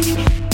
Música